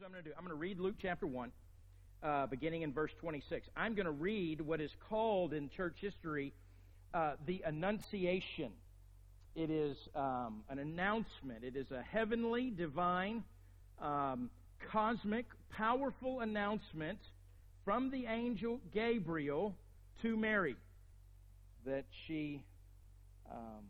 here's what I'm going to do I'm going to read Luke chapter 1, uh, beginning in verse 26. I'm going to read what is called in church history uh, the Annunciation. It is um, an announcement, it is a heavenly, divine, um, cosmic, powerful announcement from the angel Gabriel to Mary that she. Um,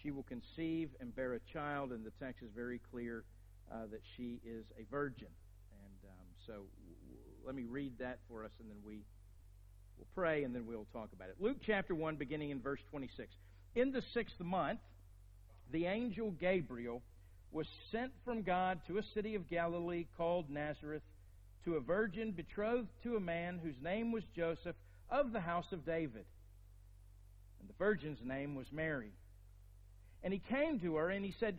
she will conceive and bear a child, and the text is very clear uh, that she is a virgin. And um, so w- let me read that for us, and then we will pray, and then we'll talk about it. Luke chapter 1, beginning in verse 26. In the sixth month, the angel Gabriel was sent from God to a city of Galilee called Nazareth to a virgin betrothed to a man whose name was Joseph of the house of David. And the virgin's name was Mary. And he came to her and he said,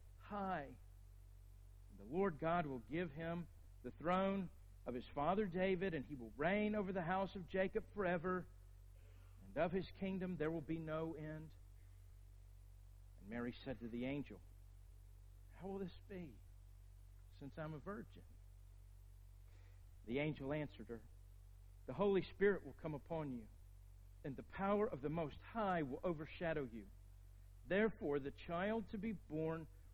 High. The Lord God will give him the throne of his father David, and he will reign over the house of Jacob forever, and of his kingdom there will be no end. And Mary said to the angel, How will this be, since I'm a virgin? The angel answered her, The Holy Spirit will come upon you, and the power of the Most High will overshadow you. Therefore, the child to be born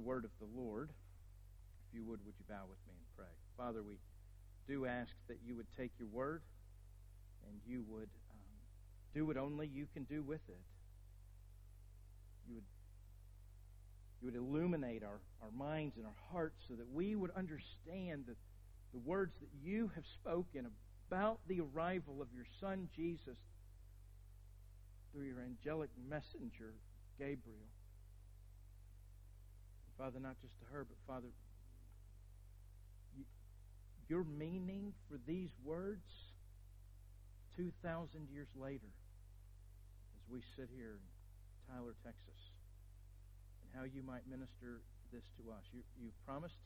The word of the Lord. If you would, would you bow with me and pray? Father, we do ask that you would take your word and you would um, do what only you can do with it. You would, you would illuminate our, our minds and our hearts so that we would understand the, the words that you have spoken about the arrival of your Son, Jesus, through your angelic messenger, Gabriel. Father, not just to her, but Father, your meaning for these words 2,000 years later, as we sit here in Tyler, Texas, and how you might minister this to us. You, you promised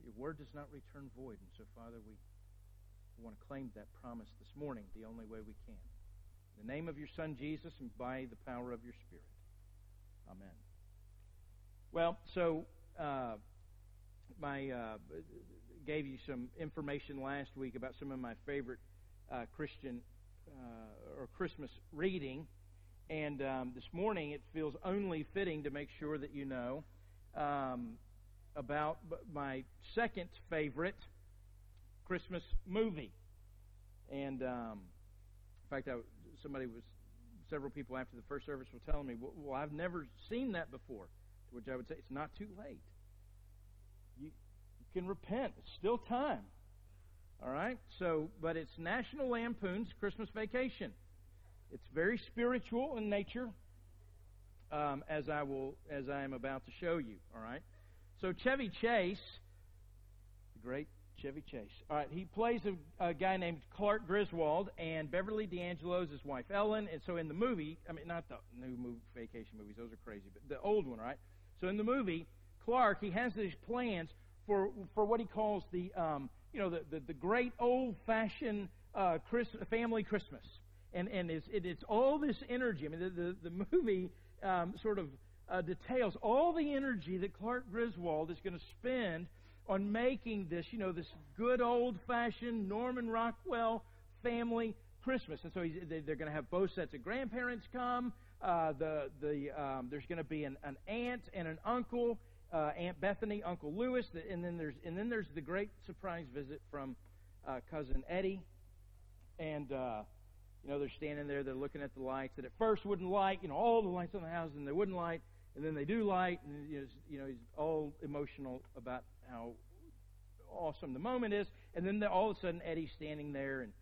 your word does not return void. And so, Father, we want to claim that promise this morning the only way we can. In the name of your Son, Jesus, and by the power of your Spirit. Amen. Well, so uh, my uh, gave you some information last week about some of my favorite uh, Christian uh, or Christmas reading, and um, this morning it feels only fitting to make sure that you know um, about my second favorite Christmas movie, and um, in fact, I, somebody was several people after the first service were telling me, well, I've never seen that before. Which I would say, it's not too late. You, you can repent. It's still time. All right? So, but it's National Lampoon's Christmas Vacation. It's very spiritual in nature, um, as I will, as I am about to show you. All right? So Chevy Chase, the great Chevy Chase. All right, he plays a, a, guy named Clark Griswold, and Beverly D'Angelo is his wife Ellen. And so in the movie, I mean, not the new movie, vacation movies; those are crazy, but the old one, right? So in the movie, Clark he has these plans for for what he calls the um, you know the the, the great old fashioned uh, Chris, family Christmas, and and it's it, it's all this energy. I mean, the the, the movie um, sort of uh, details all the energy that Clark Griswold is going to spend on making this, you know, this good old fashioned Norman Rockwell family Christmas. And so they're going to have both sets of grandparents come. Uh, the the um, there's going to be an, an aunt and an uncle uh, Aunt Bethany, Uncle Lewis, and then there's and then there's the great surprise visit from uh, cousin Eddie, and uh, you know they're standing there, they're looking at the lights that at first wouldn't light, you know all the lights on the house, and they wouldn't light, and then they do light, and you know, you know he's all emotional about how awesome the moment is, and then all of a sudden Eddie's standing there, and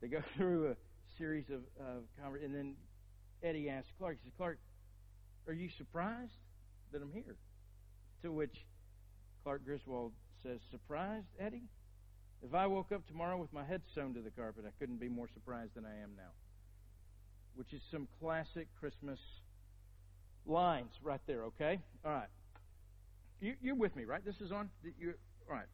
they go through a series of, of conversations, and then Eddie asks Clark, he says, Clark, are you surprised that I'm here? To which Clark Griswold says, Surprised, Eddie? If I woke up tomorrow with my head sewn to the carpet, I couldn't be more surprised than I am now. Which is some classic Christmas lines right there, okay? All right. You, are with me, right? This is on? You, all right.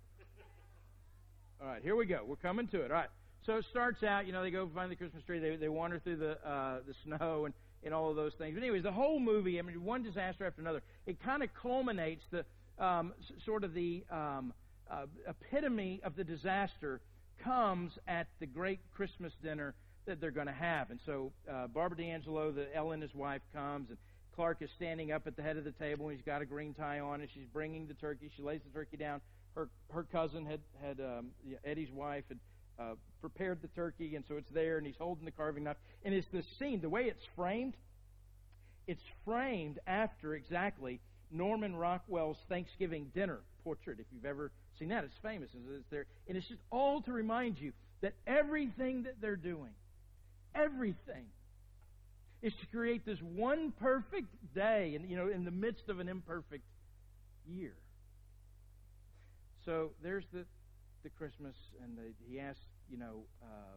All right, here we go. We're coming to it. All right. So it starts out, you know, they go find the Christmas tree, they, they wander through the, uh, the snow and, and all of those things. But, anyways, the whole movie, I mean, one disaster after another, it kind of culminates the um, s- sort of the um, uh, epitome of the disaster comes at the great Christmas dinner that they're going to have. And so uh, Barbara D'Angelo, the Ellen, his wife, comes, and Clark is standing up at the head of the table, and he's got a green tie on, and she's bringing the turkey. She lays the turkey down. Her her cousin had had um, Eddie's wife had uh, prepared the turkey, and so it's there, and he's holding the carving knife. And it's this scene, the way it's framed, it's framed after exactly Norman Rockwell's Thanksgiving dinner portrait. If you've ever seen that, it's famous. It's there, and it's just all to remind you that everything that they're doing, everything, is to create this one perfect day, and you know, in the midst of an imperfect year. So there's the the Christmas, and the, he asked, you know, uh,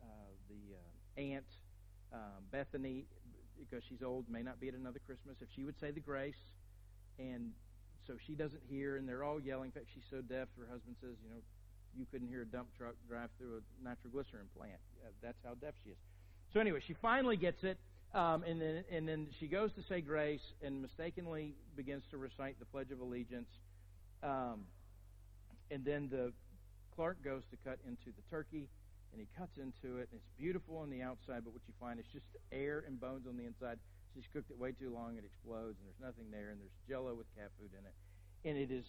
uh, the uh, aunt um, Bethany, because she's old, may not be at another Christmas, if she would say the grace, and so she doesn't hear, and they're all yelling. In fact, she's so deaf, her husband says, you know, you couldn't hear a dump truck drive through a nitroglycerin plant. Uh, that's how deaf she is. So anyway, she finally gets it, um, and then and then she goes to say grace and mistakenly begins to recite the Pledge of Allegiance. Um, and then the Clark goes to cut into the turkey, and he cuts into it, and it's beautiful on the outside, but what you find is just air and bones on the inside. She's cooked it way too long, it explodes, and there's nothing there, and there's jello with cat food in it. And it is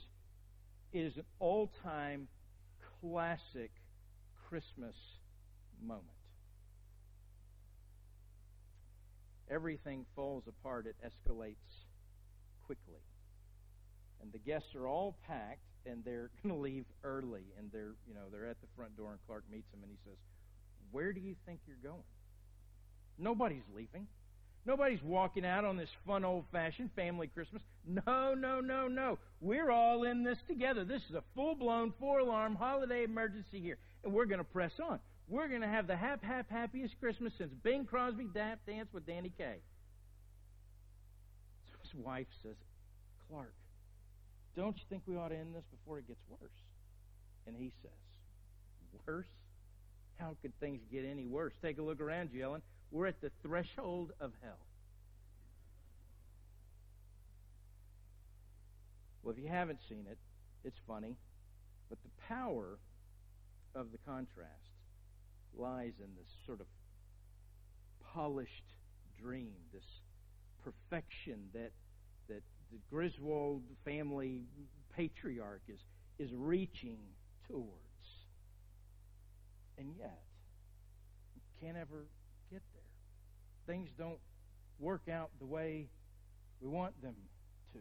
it is an all time classic Christmas moment. Everything falls apart, it escalates quickly. And the guests are all packed, and they're going to leave early, and they're you know they're at the front door, and Clark meets them, and he says, "Where do you think you're going?" Nobody's leaving. Nobody's walking out on this fun old-fashioned family Christmas. No, no, no, no. We're all in this together. This is a full-blown, four-alarm holiday emergency here, and we're going to press on. We're going to have the hap, hap, happiest Christmas since Bing Crosby dap danced with Danny Kaye. So his wife says, Clark, don't you think we ought to end this before it gets worse? And he says, Worse? How could things get any worse? Take a look around you, Ellen. We're at the threshold of hell. Well, if you haven't seen it, it's funny. But the power of the contrast lies in this sort of polished dream, this perfection that that the Griswold family patriarch is, is reaching towards. And yet, can't ever get there. Things don't work out the way we want them to.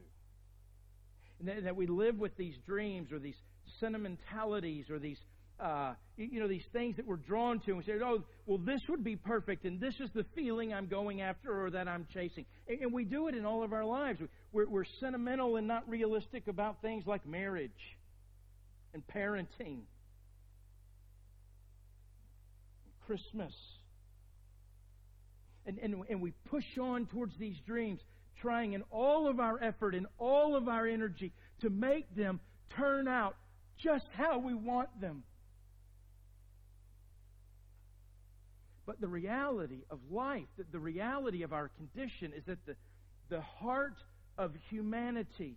And that, that we live with these dreams or these sentimentalities or these uh, you know, these things that we're drawn to and say, oh, well, this would be perfect, and this is the feeling I'm going after or that I'm chasing. And, and we do it in all of our lives. We're, we're sentimental and not realistic about things like marriage and parenting, Christmas. And, and, and we push on towards these dreams, trying in all of our effort and all of our energy to make them turn out just how we want them. But the reality of life, the, the reality of our condition is that the, the heart of humanity,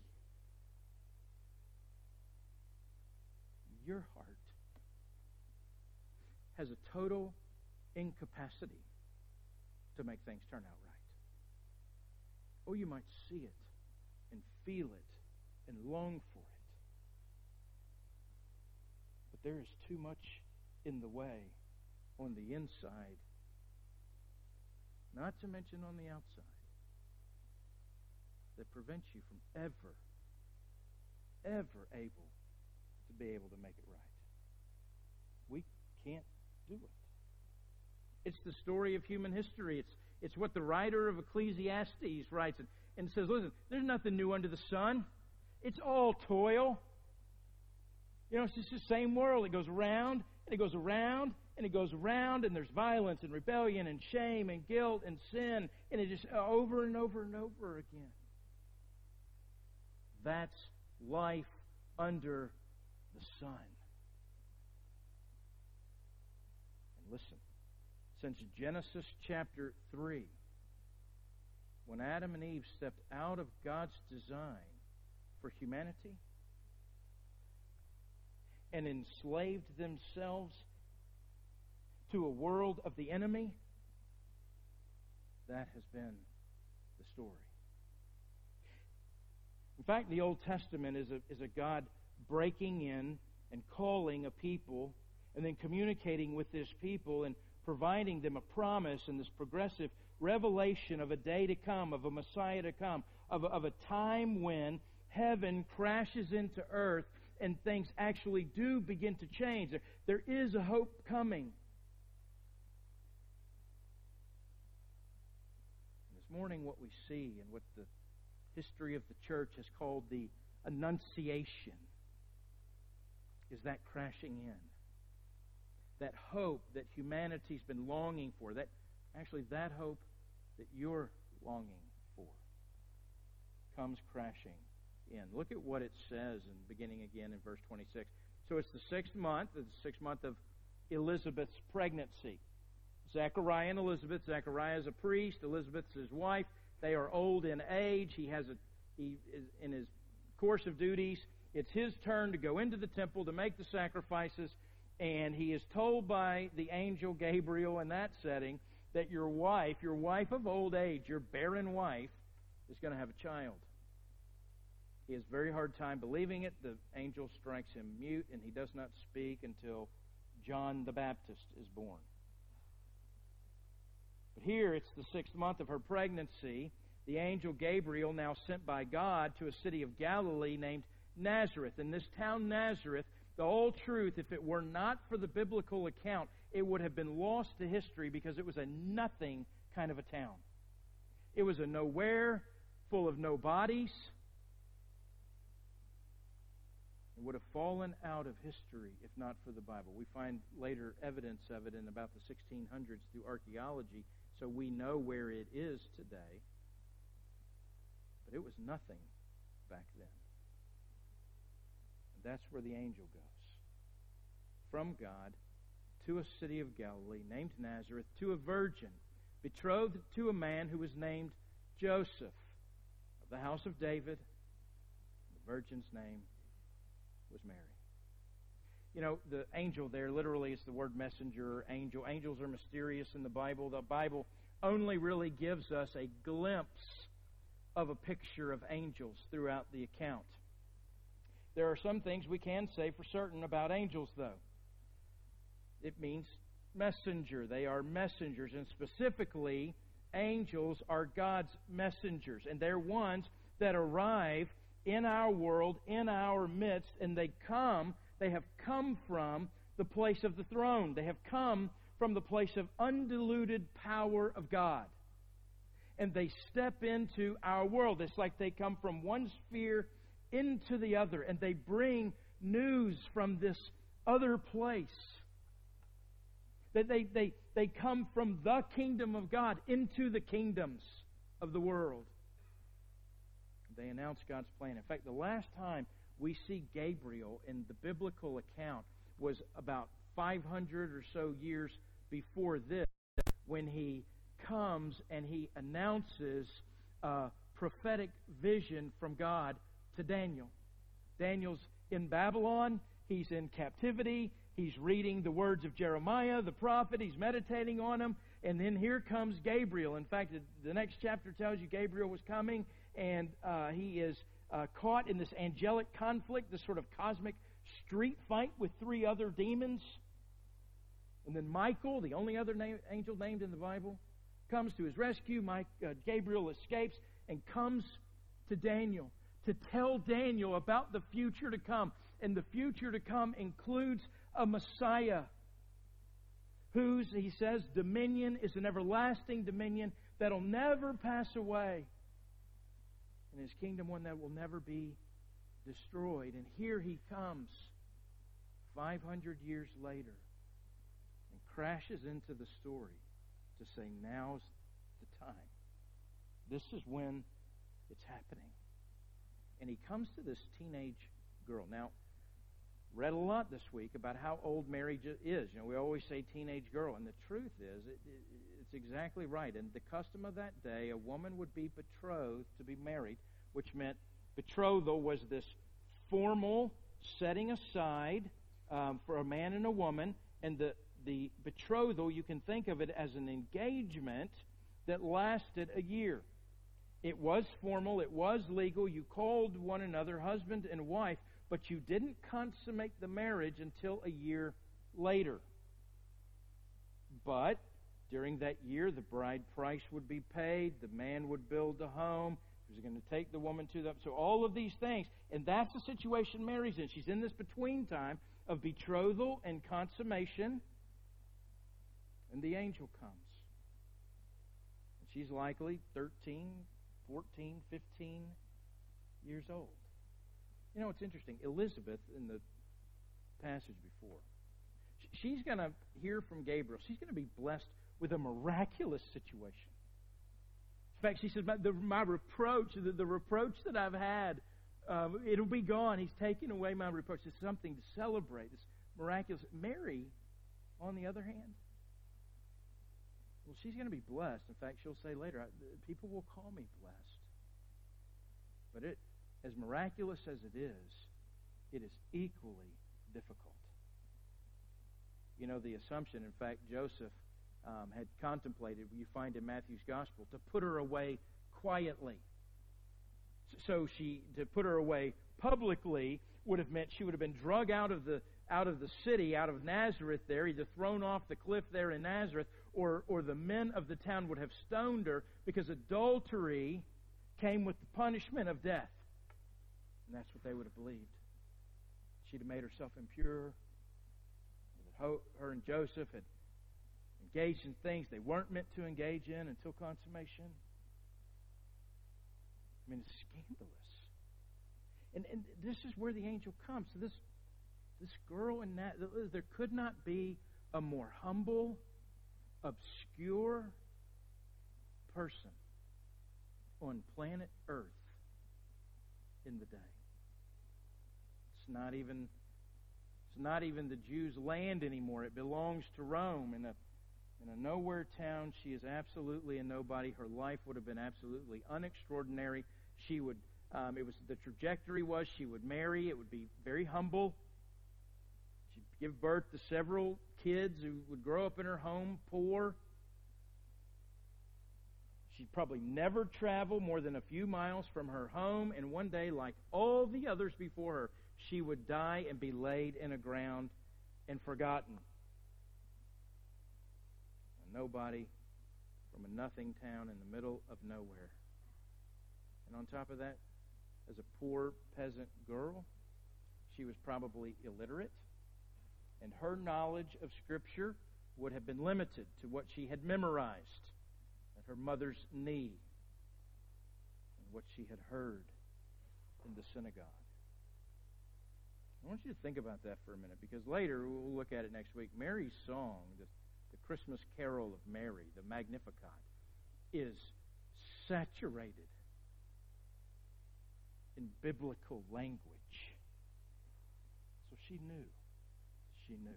your heart, has a total incapacity to make things turn out right. Oh, you might see it. and feel it and long for it. But there is too much in the way on the inside, not to mention on the outside, that prevents you from ever, ever able to be able to make it right. We can't do it. It's the story of human history. It's, it's what the writer of Ecclesiastes writes and, and says, listen, there's nothing new under the sun. It's all toil. You know, it's just the same world. It goes around and it goes around and it goes around and there's violence and rebellion and shame and guilt and sin and it just uh, over and over and over again. That's life under the sun. And listen, since Genesis chapter 3, when Adam and Eve stepped out of God's design for humanity and enslaved themselves to a world of the enemy, that has been the story. In fact, the Old Testament is a, is a God breaking in and calling a people and then communicating with this people and providing them a promise and this progressive revelation of a day to come, of a Messiah to come, of a, of a time when heaven crashes into earth and things actually do begin to change. There, there is a hope coming. Morning, what we see and what the history of the church has called the Annunciation is that crashing in. That hope that humanity's been longing for. That actually that hope that you're longing for comes crashing in. Look at what it says in beginning again in verse 26. So it's the sixth month, the sixth month of Elizabeth's pregnancy. Zechariah and Elizabeth. Zechariah is a priest. Elizabeth's his wife. They are old in age. He has a he is in his course of duties. It's his turn to go into the temple to make the sacrifices, and he is told by the angel Gabriel in that setting that your wife, your wife of old age, your barren wife, is going to have a child. He has a very hard time believing it. The angel strikes him mute, and he does not speak until John the Baptist is born. But here it's the sixth month of her pregnancy. The angel Gabriel, now sent by God to a city of Galilee named Nazareth. In this town, Nazareth, the whole truth, if it were not for the biblical account, it would have been lost to history because it was a nothing kind of a town. It was a nowhere, full of nobodies. It would have fallen out of history if not for the Bible. We find later evidence of it in about the 1600s through archaeology so we know where it is today. But it was nothing back then. That's where the angel goes. From God to a city of Galilee named Nazareth, to a virgin, betrothed to a man who was named Joseph of the house of David. The virgin's name was Mary. You know, the angel there literally is the word messenger angel. Angels are mysterious in the Bible. The Bible only really gives us a glimpse of a picture of angels throughout the account. There are some things we can say for certain about angels, though. It means messenger. They are messengers, and specifically, angels are God's messengers, and they're ones that arrive in our world, in our midst, and they come they have come from the place of the throne. They have come from the place of undiluted power of God. And they step into our world. It's like they come from one sphere into the other, and they bring news from this other place. That they, they, they come from the kingdom of God into the kingdoms of the world. They announce God's plan. In fact, the last time we see Gabriel in the biblical account was about 500 or so years before this when he comes and he announces a prophetic vision from God to Daniel. Daniel's in Babylon, he's in captivity, he's reading the words of Jeremiah, the prophet, he's meditating on them, and then here comes Gabriel. In fact, the next chapter tells you Gabriel was coming and uh, he is uh, caught in this angelic conflict, this sort of cosmic street fight with three other demons. And then Michael, the only other name, angel named in the Bible, comes to his rescue. Mike, uh, Gabriel escapes and comes to Daniel to tell Daniel about the future to come. And the future to come includes a Messiah whose, he says, dominion is an everlasting dominion that'll never pass away. And his kingdom one that will never be destroyed. And here he comes 500 years later and crashes into the story to say, now's the time. This is when it's happening. And he comes to this teenage girl. Now, read a lot this week about how old marriage is. You know, we always say teenage girl, and the truth is, it, it, it's exactly right. And the custom of that day, a woman would be betrothed to be married, which meant betrothal was this formal setting aside um, for a man and a woman, and the the betrothal, you can think of it as an engagement that lasted a year. It was formal, it was legal. You called one another husband and wife, but you didn't consummate the marriage until a year later. But during that year, the bride price would be paid, the man would build a home, he was going to take the woman to them. So, all of these things. And that's the situation Mary's in. She's in this between time of betrothal and consummation. And the angel comes. And she's likely 13, 14, 15 years old. You know, it's interesting. Elizabeth, in the passage before, she's going to hear from Gabriel. She's going to be blessed with a miraculous situation. In fact, she says, My, the, my reproach, the, the, reproach that I've had, uh, it'll be gone. He's taken away my reproach. It's something to celebrate. It's miraculous. Mary, on the other hand, well, she's going to be blessed. In fact, she'll say later, people will call me blessed. But it, as miraculous as it is, it is equally difficult. You know, the assumption, in fact, Joseph um, had contemplated, you find in Matthew's gospel, to put her away quietly. So she, to put her away publicly, would have meant she would have been drug out of the out of the city, out of Nazareth there, either thrown off the cliff there in Nazareth, or, or the men of the town would have stoned her because adultery came with the punishment of death. And that's what they would have believed. She'd have made herself impure. Her and Joseph had engaged in things they weren't meant to engage in until consummation. I mean, it's scandalous. And, and this is where the angel comes. So this, this girl in that, there could not be a more humble, obscure person on planet Earth in the day. It's not even it's not even the Jews' land anymore. It belongs to Rome. In a in a nowhere town, she is absolutely a nobody. Her life would have been absolutely unextraordinary. She would um, it was the trajectory was she would marry. It would be very humble. She'd give birth to several kids who would grow up in her home poor. She'd probably never travel more than a few miles from her home, and one day, like all the others before her, she would die and be laid in a ground and forgotten. Nobody from a nothing town in the middle of nowhere. And on top of that, as a poor peasant girl, she was probably illiterate and her knowledge of Scripture would have been limited to what she had memorized at her mother's knee and what she had heard in the synagogue. I want you to think about that for a minute because later we'll look at it next week. Mary's song, Christmas carol of Mary, the Magnificat, is saturated in biblical language. So she knew she knew.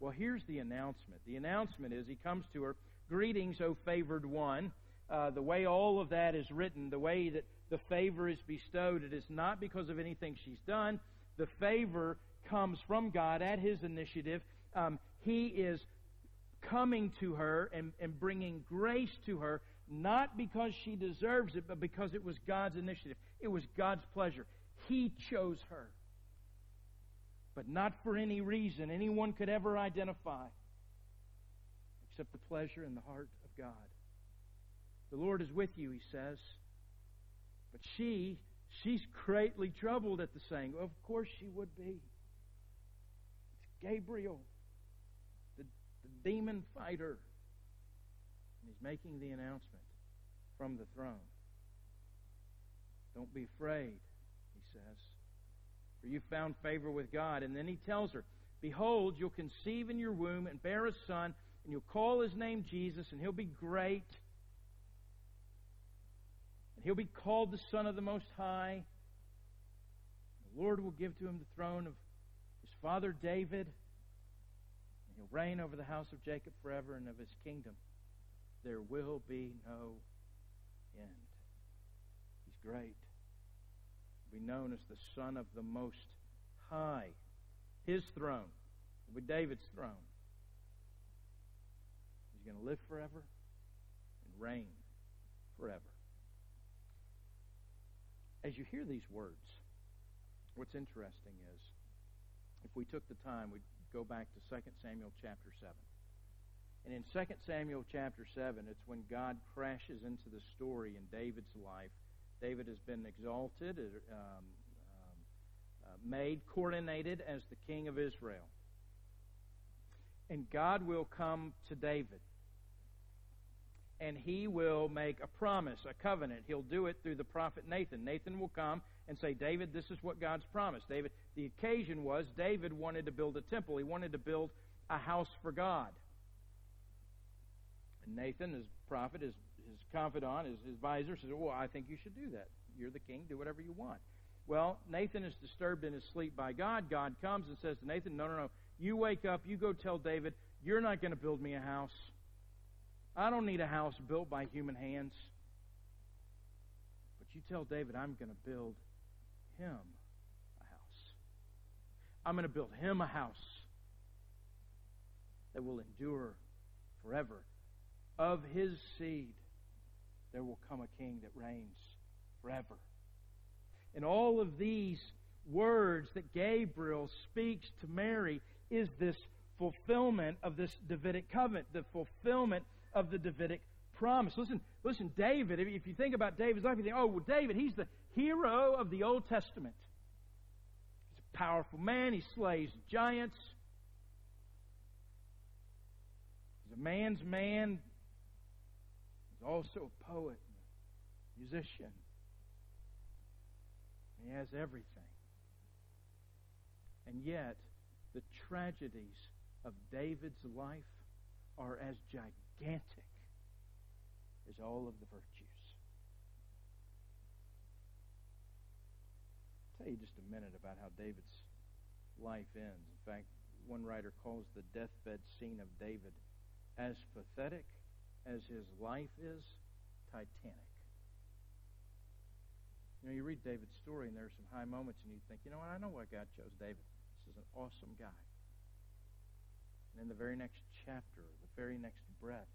Well, here's the announcement. The announcement is he comes to her, Greetings, O favored one. Uh, the way all of that is written, the way that the favor is bestowed, it is not because of anything she's done. The favor comes from God at his initiative. Um, he is coming to her and, and bringing grace to her not because she deserves it, but because it was God's initiative. It was God's pleasure. He chose her. But not for any reason anyone could ever identify except the pleasure in the heart of God. The Lord is with you, he says. But she, she's greatly troubled at the saying. Of course she would be. It's Gabriel, demon fighter. And he's making the announcement from the throne. Don't be afraid, he says, for you found favor with God. And then he tells her, Behold, you'll conceive in your womb and bear a son, and you'll call his name Jesus, and he'll be great. And he'll be called the Son of the Most High. The Lord will give to him the throne of his father David, he'll reign over the house of Jacob forever, and of his kingdom there will be no end. He's great. He'll be known as the Son of the Most High. His throne will be David's throne. He's going to live forever and reign forever. As you hear these words, what's interesting is if we took the time, we'd go back to 2 Samuel chapter 7. And in 2 Samuel chapter 7, it's when God crashes into the story in David's life. David has been exalted, um, um, uh, made, coronated as the king of Israel. And God will come to David. And he will make a promise, a covenant. He'll do it through the prophet Nathan. Nathan will come and say, David, this is what God's promised. David, the occasion was David wanted to build a temple. He wanted to build a house for God. And Nathan, his prophet, his, his confidant, his, his advisor, says, Well, I think you should do that. You're the king. Do whatever you want. Well, Nathan is disturbed in his sleep by God. God comes and says to Nathan, No, no, no. You wake up. You go tell David, You're not going to build me a house. I don't need a house built by human hands. But you tell David, I'm going to build him. I'm going to build him a house that will endure forever of his seed there will come a king that reigns forever. And all of these words that Gabriel speaks to Mary is this fulfillment of this Davidic covenant, the fulfillment of the Davidic promise. Listen, listen, David, if you think about David's life, you think, oh, well, David, he's the hero of the Old Testament. A powerful man, he slays giants. He's a man's man, He's also a poet, musician. He has everything. And yet, the tragedies of David's life are as gigantic as all of the virtues. Tell you just a minute about how David's life ends. In fact, one writer calls the deathbed scene of David as pathetic as his life is titanic. You know, you read David's story, and there are some high moments, and you think, you know what, I know why God chose David. This is an awesome guy. And in the very next chapter, the very next breath,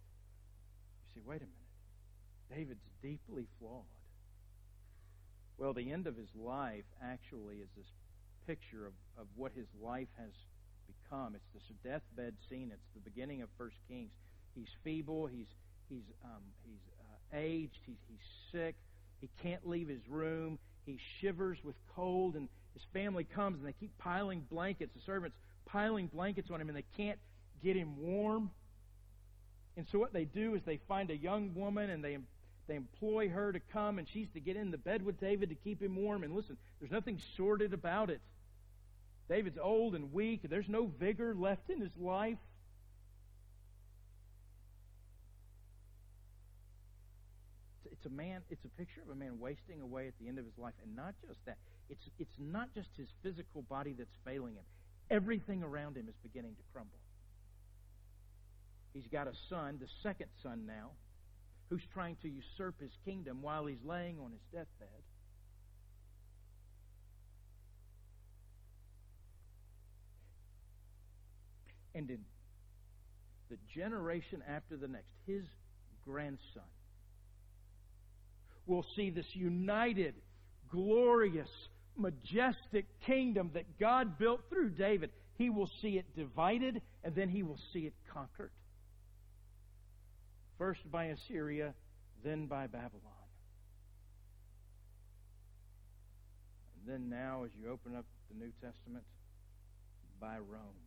you see, wait a minute. David's deeply flawed. Well, the end of his life actually is this picture of, of what his life has become. It's this deathbed scene. It's the beginning of First Kings. He's feeble. He's he's um, he's uh, aged. He's he's sick. He can't leave his room. He shivers with cold, and his family comes and they keep piling blankets. The servants piling blankets on him, and they can't get him warm. And so what they do is they find a young woman and they they employ her to come, and she's to get in the bed with David to keep him warm. And listen, there's nothing sordid about it. David's old and weak. There's no vigor left in his life. it's a man, it's a picture of a man wasting away at the end of his life. And not just that, it's, it's not just his physical body that's failing him, everything around him is beginning to crumble. He's got a son, the second son now, who's trying to usurp his kingdom while he's laying on his deathbed. And in the generation after the next, his grandson will see this united, glorious, majestic kingdom that God built through David. He will see it divided, and then he will see it conquered. First by Assyria, then by Babylon. And then now, as you open up the New Testament, by Rome.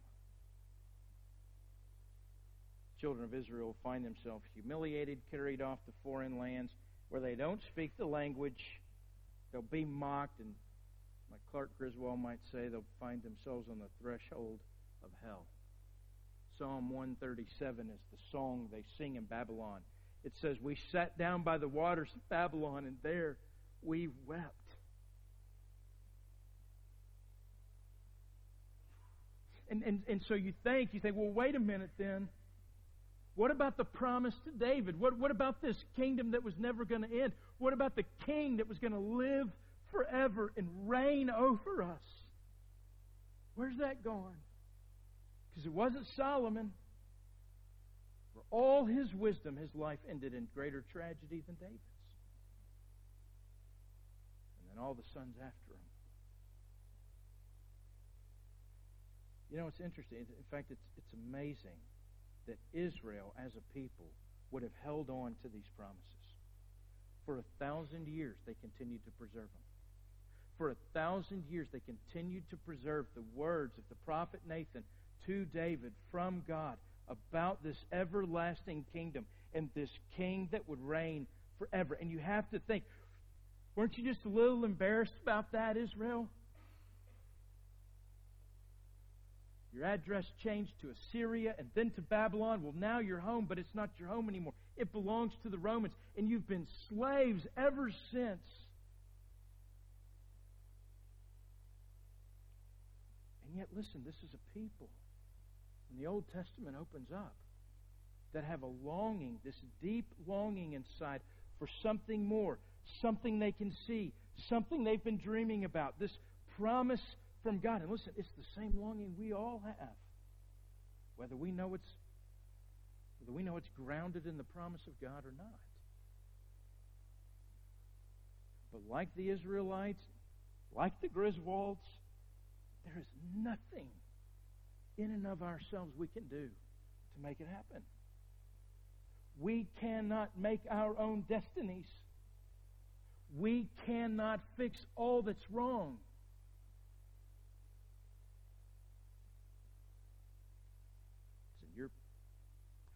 Children of Israel find themselves humiliated, carried off to foreign lands where they don't speak the language. They'll be mocked, and like Clark Griswold might say, they'll find themselves on the threshold of hell. Psalm 137 is the song they sing in Babylon. It says, We sat down by the waters of Babylon, and there we wept. And, and, and so you think, you think, well, wait a minute then. What about the promise to David? What, what about this kingdom that was never going to end? What about the king that was going to live forever and reign over us? Where's that gone? Because it wasn't Solomon. For all his wisdom, his life ended in greater tragedy than David's. And then all the sons after him. You know, it's interesting. In fact, it's, it's amazing that Israel, as a people, would have held on to these promises. For a thousand years, they continued to preserve them. For a thousand years, they continued to preserve the words of the prophet Nathan to David from God about this everlasting kingdom and this king that would reign forever. And you have to think, weren't you just a little embarrassed about that, Israel? Your address changed to Assyria and then to Babylon. Well, now you're home, but it's not your home anymore. It belongs to the Romans, and you've been slaves ever since. And yet, listen, this is a people, when the Old Testament opens up, that have a longing, this deep longing inside for something more, something they can see, something they've been dreaming about, this promise from God. And listen, it's the same longing we all have. Whether we know it's whether we know it's grounded in the promise of God or not. But like the Israelites, like the Griswolds, there is nothing in and of ourselves we can do to make it happen. We cannot make our own destinies. We cannot fix all that's wrong. Your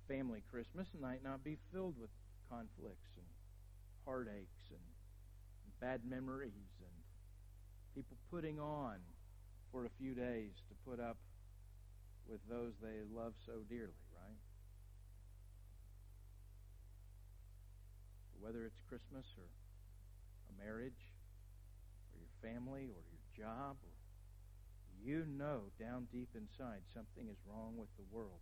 family Christmas might not be filled with conflicts and heartaches and bad memories and people putting on for a few days to put up with those they love so dearly, right? Whether it's Christmas or a marriage or your family or your job or you know down deep inside something is wrong with the world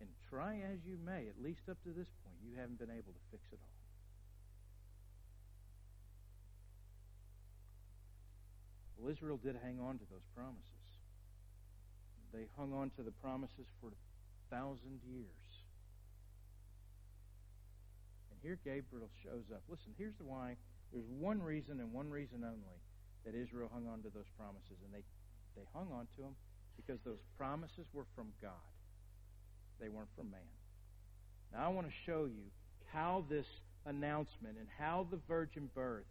and try as you may, at least up to this point, you haven't been able to fix it all. Well, Israel did hang on to those promises. They hung on to the promises for a thousand years. And here Gabriel shows up. Listen, here's the why. There's one reason and one reason only that Israel hung on to those promises. And they, they hung on to them because those promises were from God. They weren't from man. Now, I want to show you how this announcement and how the virgin birth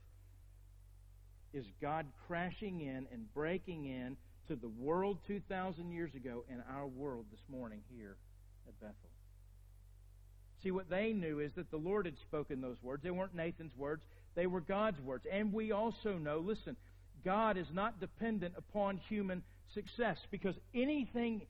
is God crashing in and breaking in to the world 2,000 years ago and our world this morning here at Bethel. See, what they knew is that the Lord had spoken those words. They weren't Nathan's words, they were God's words. And we also know, listen, God is not dependent upon human success because anything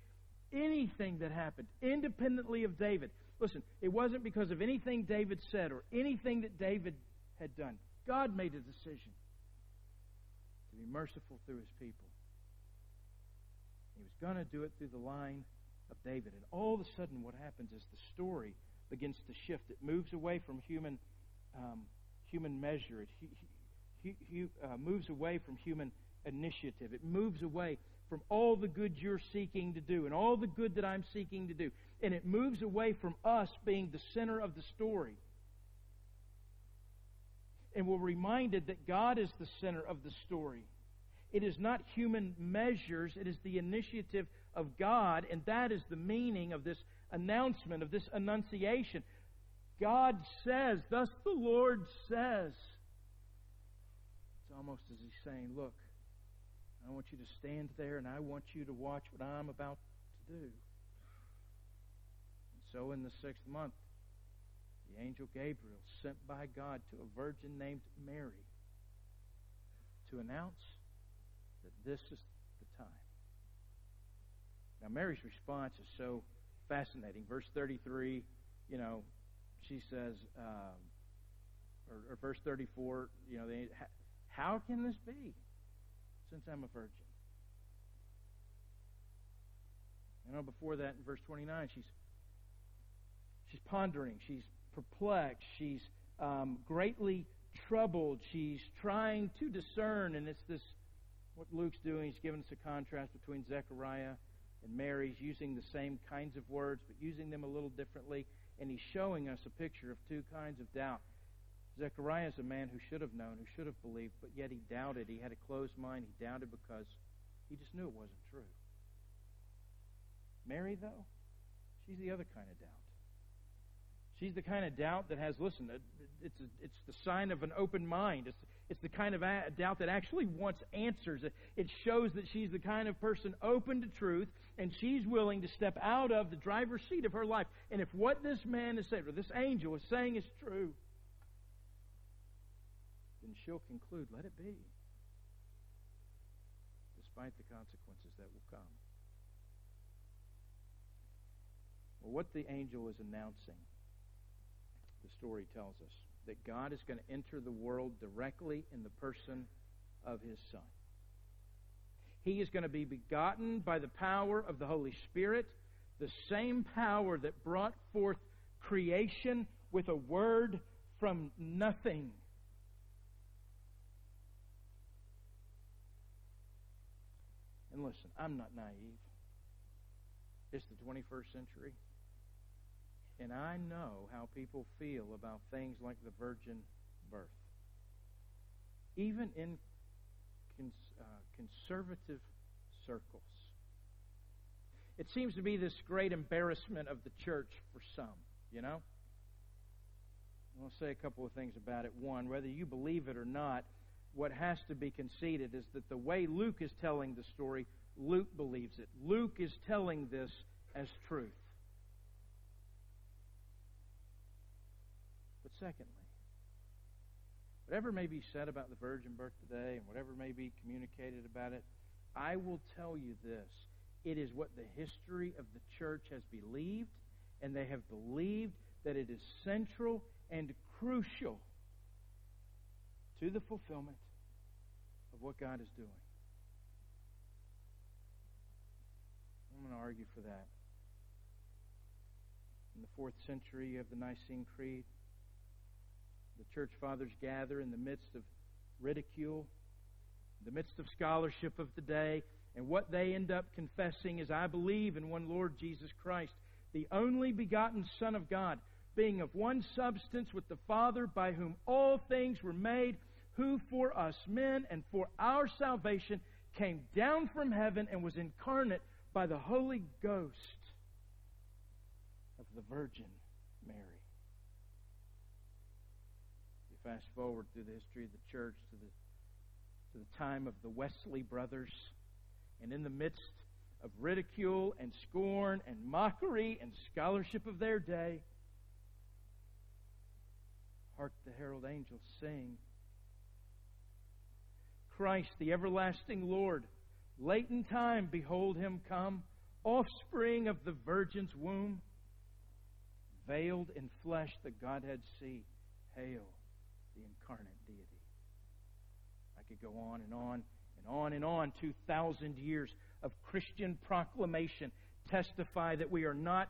anything that happened, independently of David. Listen, it wasn't because of anything David said or anything that David had done. God made a decision be merciful through his people. He was going to do it through the line of David. And all of a sudden, what happens is the story begins to shift. It moves away from human, um, human measure. It he, he, he, uh, moves away from human initiative. It moves away from all the good you're seeking to do and all the good that I'm seeking to do. And it moves away from us being the center of the story. And we're reminded that God is the center of the story. It is not human measures, it is the initiative of God, and that is the meaning of this announcement, of this annunciation. God says, thus the Lord says. It's almost as he's saying, Look, I want you to stand there and I want you to watch what I'm about to do. And so in the sixth month, the angel Gabriel, sent by God to a virgin named Mary, to announce that this is the time. Now, Mary's response is so fascinating. Verse 33, you know, she says, um, or, or, verse 34, you know, they, how can this be since I'm a virgin? You know, before that, in verse 29, she's she's pondering, she's perplexed, she's um, greatly troubled, she's trying to discern, and it's this what Luke's doing. He's giving us a contrast between Zechariah and Mary's, using the same kinds of words, but using them a little differently, and he's showing us a picture of two kinds of doubt. Zechariah is a man who should have known, who should have believed, but yet he doubted. He had a closed mind. He doubted because he just knew it wasn't true. Mary, though, she's the other kind of doubt. She's the kind of doubt that has, listen, it's, it's the sign of an open mind. It's, it's the kind of doubt that actually wants answers. It shows that she's the kind of person open to truth, and she's willing to step out of the driver's seat of her life. And if what this man is saying, or this angel is saying, is true, then she'll conclude, let it be, despite the consequences that will come. Well, what the angel is announcing, the story tells us, that God is going to enter the world directly in the person of his Son. He is going to be begotten by the power of the Holy Spirit, the same power that brought forth creation with a word from nothing. And listen, I'm not naive. It's the 21st century. And I know how people feel about things like the virgin birth. Even in cons- uh, conservative circles. It seems to be this great embarrassment of the church for some, you know? I'll say a couple of things about it. One, whether you believe it or not, what has to be conceded is that the way Luke is telling the story, Luke believes it. Luke is telling this as truth. Secondly, whatever may be said about the virgin birth today and whatever may be communicated about it, I will tell you this. It is what the history of the church has believed, and they have believed that it is central and crucial to the fulfillment of what God is doing. I'm going to argue for that. In the fourth century, you have the Nicene Creed the church fathers gather in the midst of ridicule, the midst of scholarship of the day, and what they end up confessing is, I believe in one Lord Jesus Christ, the only begotten Son of God, being of one substance with the Father, by whom all things were made, who for us men and for our salvation came down from heaven and was incarnate by the Holy Ghost of the Virgin Mary fast forward through the history of the church to the, to the time of the Wesley brothers, and in the midst of ridicule and scorn and mockery and scholarship of their day, hark the herald angels sing. Christ, the everlasting Lord, late in time, behold him come, offspring of the Virgin's womb, veiled in flesh, the Godhead see. Hail the incarnate deity. I could go on and on and on and on. 2,000 years of Christian proclamation testify that we are not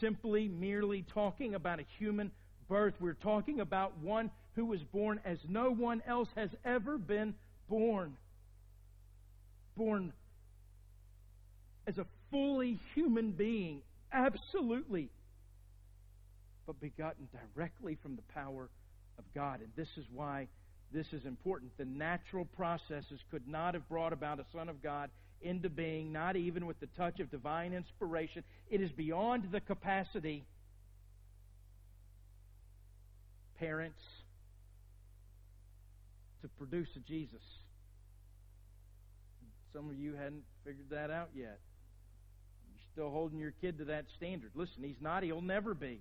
simply merely talking about a human birth. We're talking about one who was born as no one else has ever been born. Born as a fully human being, absolutely, but begotten directly from the power of God. And this is why this is important. The natural processes could not have brought about a Son of God into being, not even with the touch of divine inspiration. It is beyond the capacity, parents, to produce a Jesus. Some of you hadn't figured that out yet. You're still holding your kid to that standard. Listen, he's not, he'll never be.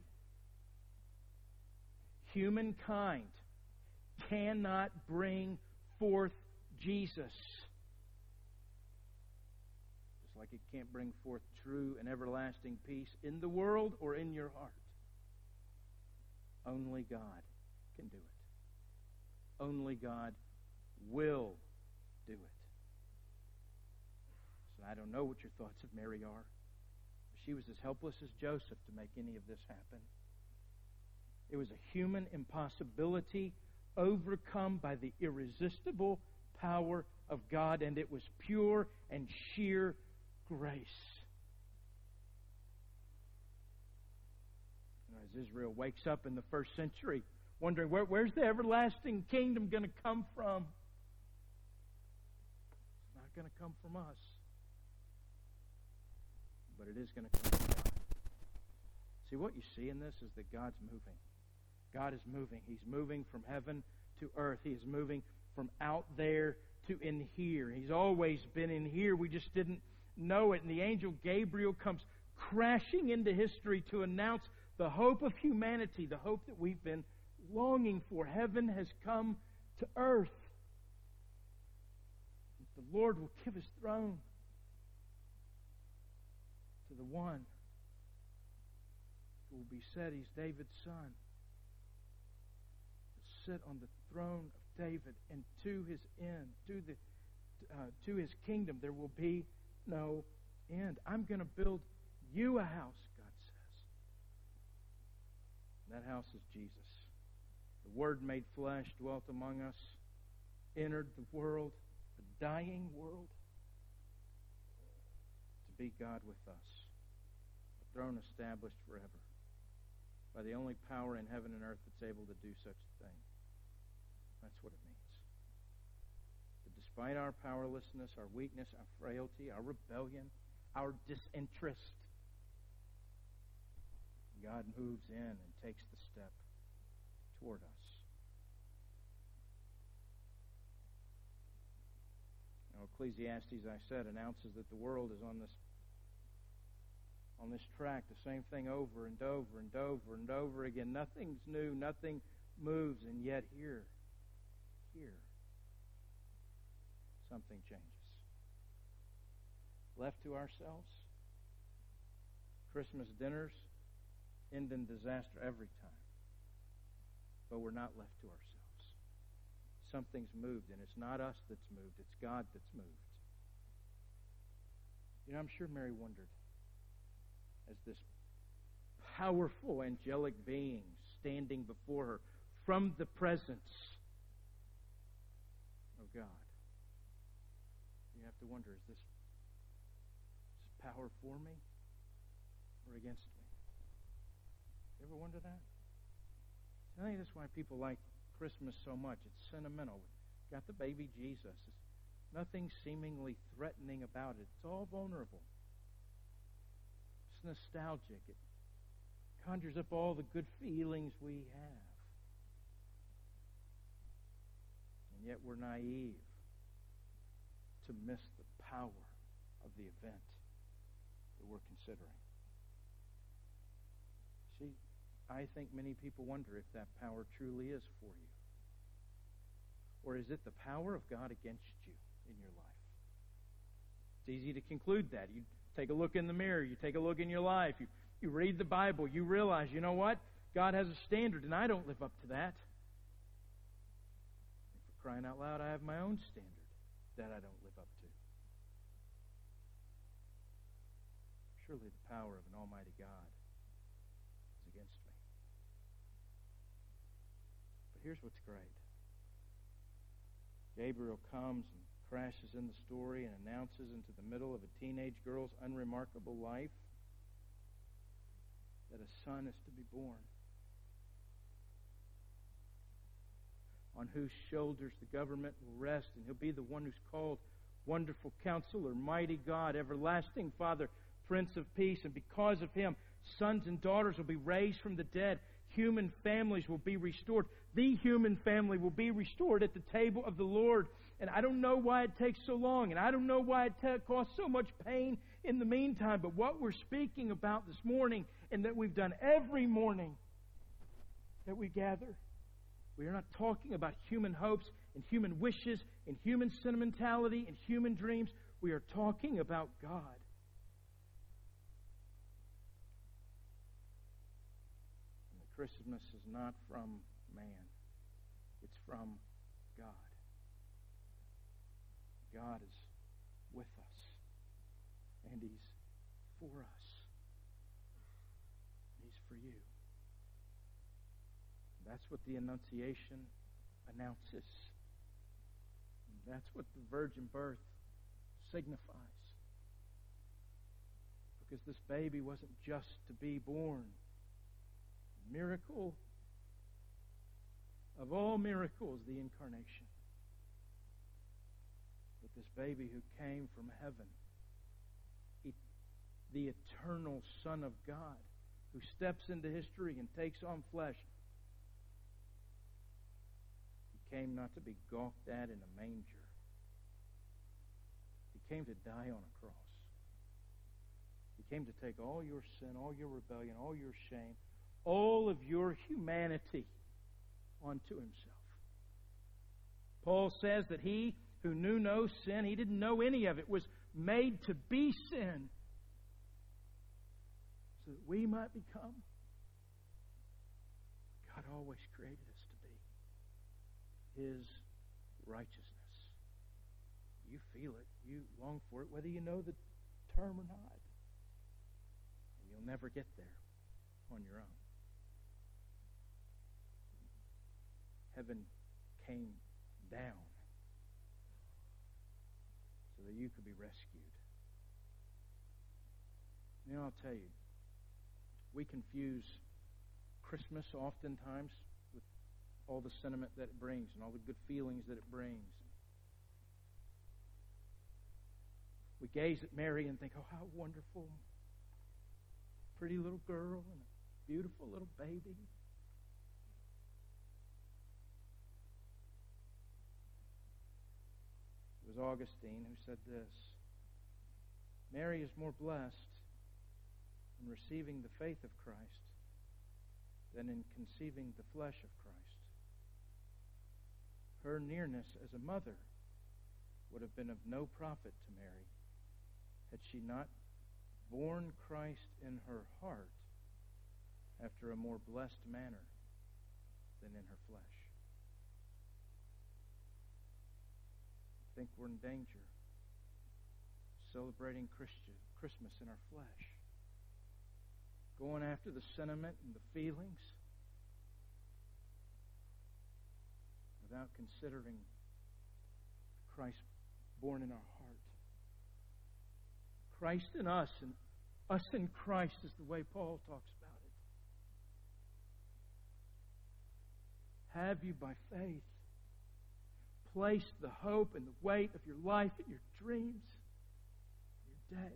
Humankind cannot bring forth Jesus. Just like it can't bring forth true and everlasting peace in the world or in your heart. Only God can do it. Only God will do it. So I don't know what your thoughts of Mary are. She was as helpless as Joseph to make any of this happen. It was a human impossibility overcome by the irresistible power of God, and it was pure and sheer grace. As Israel wakes up in the first century, wondering where, where's the everlasting kingdom going to come from? It's not going to come from us, but it is going to come from God. See, what you see in this is that God's moving. God is moving. He's moving from heaven to earth. He is moving from out there to in here. He's always been in here. We just didn't know it. And the angel Gabriel comes crashing into history to announce the hope of humanity, the hope that we've been longing for. Heaven has come to earth. The Lord will give his throne to the one who will be said he's David's son sit on the throne of David, and to his end, to the uh, to his kingdom, there will be no end. I'm going to build you a house, God says. And that house is Jesus. The Word made flesh, dwelt among us, entered the world, a dying world, to be God with us. A throne established forever by the only power in heaven and earth that's able to do such. That's what it means. That despite our powerlessness, our weakness, our frailty, our rebellion, our disinterest, God moves in and takes the step toward us. Now, Ecclesiastes, I said, announces that the world is on this on this track, the same thing over and over and over and over again. Nothing's new, nothing moves, and yet here here, something changes. Left to ourselves, Christmas dinners end in disaster every time. But we're not left to ourselves. Something's moved, and it's not us that's moved, it's God that's moved. You know, I'm sure Mary wondered as this powerful angelic being standing before her from the presence God. You have to wonder is this, is this power for me or against me? You ever wonder that? I think that's why people like Christmas so much. It's sentimental. we Got the baby Jesus. Nothing seemingly threatening about it. It's all vulnerable. It's nostalgic. It conjures up all the good feelings we have. Yet we're naive to miss the power of the event that we're considering. See, I think many people wonder if that power truly is for you. Or is it the power of God against you in your life? It's easy to conclude that. You take a look in the mirror, you take a look in your life, you, you read the Bible, you realize, you know what? God has a standard, and I don't live up to that crying out loud, I have my own standard that I don't live up to. Surely the power of an almighty God is against me. But here's what's great Gabriel comes and crashes in the story and announces into the middle of a teenage girl's unremarkable life that a son is to be born. On whose shoulders the government will rest, and he'll be the one who's called Wonderful Counselor, Mighty God, Everlasting Father, Prince of Peace. And because of him, sons and daughters will be raised from the dead. Human families will be restored. The human family will be restored at the table of the Lord. And I don't know why it takes so long, and I don't know why it t- costs so much pain in the meantime. But what we're speaking about this morning, and that we've done every morning that we gather, we are not talking about human hopes and human wishes and human sentimentality and human dreams. We are talking about God. And the Christmas is not from man, it's from God. God is with us, and He's for us. He's for you. That's what the Annunciation announces. That's what the virgin birth signifies. Because this baby wasn't just to be born. Miracle of all miracles, the incarnation. But this baby who came from heaven, the eternal Son of God, who steps into history and takes on flesh, came not to be gawked at in a manger. He came to die on a cross. He came to take all your sin, all your rebellion, all your shame, all of your humanity onto himself. Paul says that he who knew no sin, he didn't know any of it, was made to be sin so that we might become God always created us his righteousness. You feel it. You long for it, whether you know the term or not. And you'll never get there on your own. Heaven came down so that you could be rescued. You know, I'll tell you, we confuse Christmas oftentimes all the sentiment that it brings and all the good feelings that it brings. We gaze at Mary and think, oh, how wonderful. Pretty little girl and a beautiful little baby. It was Augustine who said this Mary is more blessed in receiving the faith of Christ than in conceiving the flesh of Christ her nearness as a mother would have been of no profit to Mary had she not borne Christ in her heart after a more blessed manner than in her flesh. I think we're in danger celebrating Christian Christmas in our flesh, going after the sentiment and the feelings without considering Christ born in our heart. Christ in us and us in Christ is the way Paul talks about it. Have you by faith placed the hope and the weight of your life and your dreams, your day,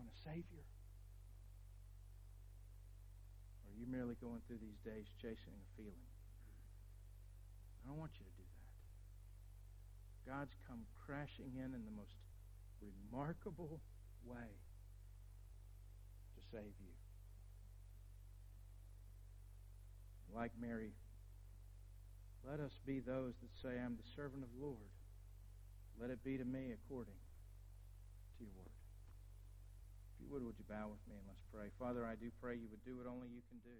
on a Savior? Or are you merely going through these days chasing a feeling? I don't want you to do that. God's come crashing in in the most remarkable way to save you. Like Mary, let us be those that say, I'm the servant of the Lord. Let it be to me according to your word. If you would, would you bow with me and let's pray? Father, I do pray you would do what only you can do.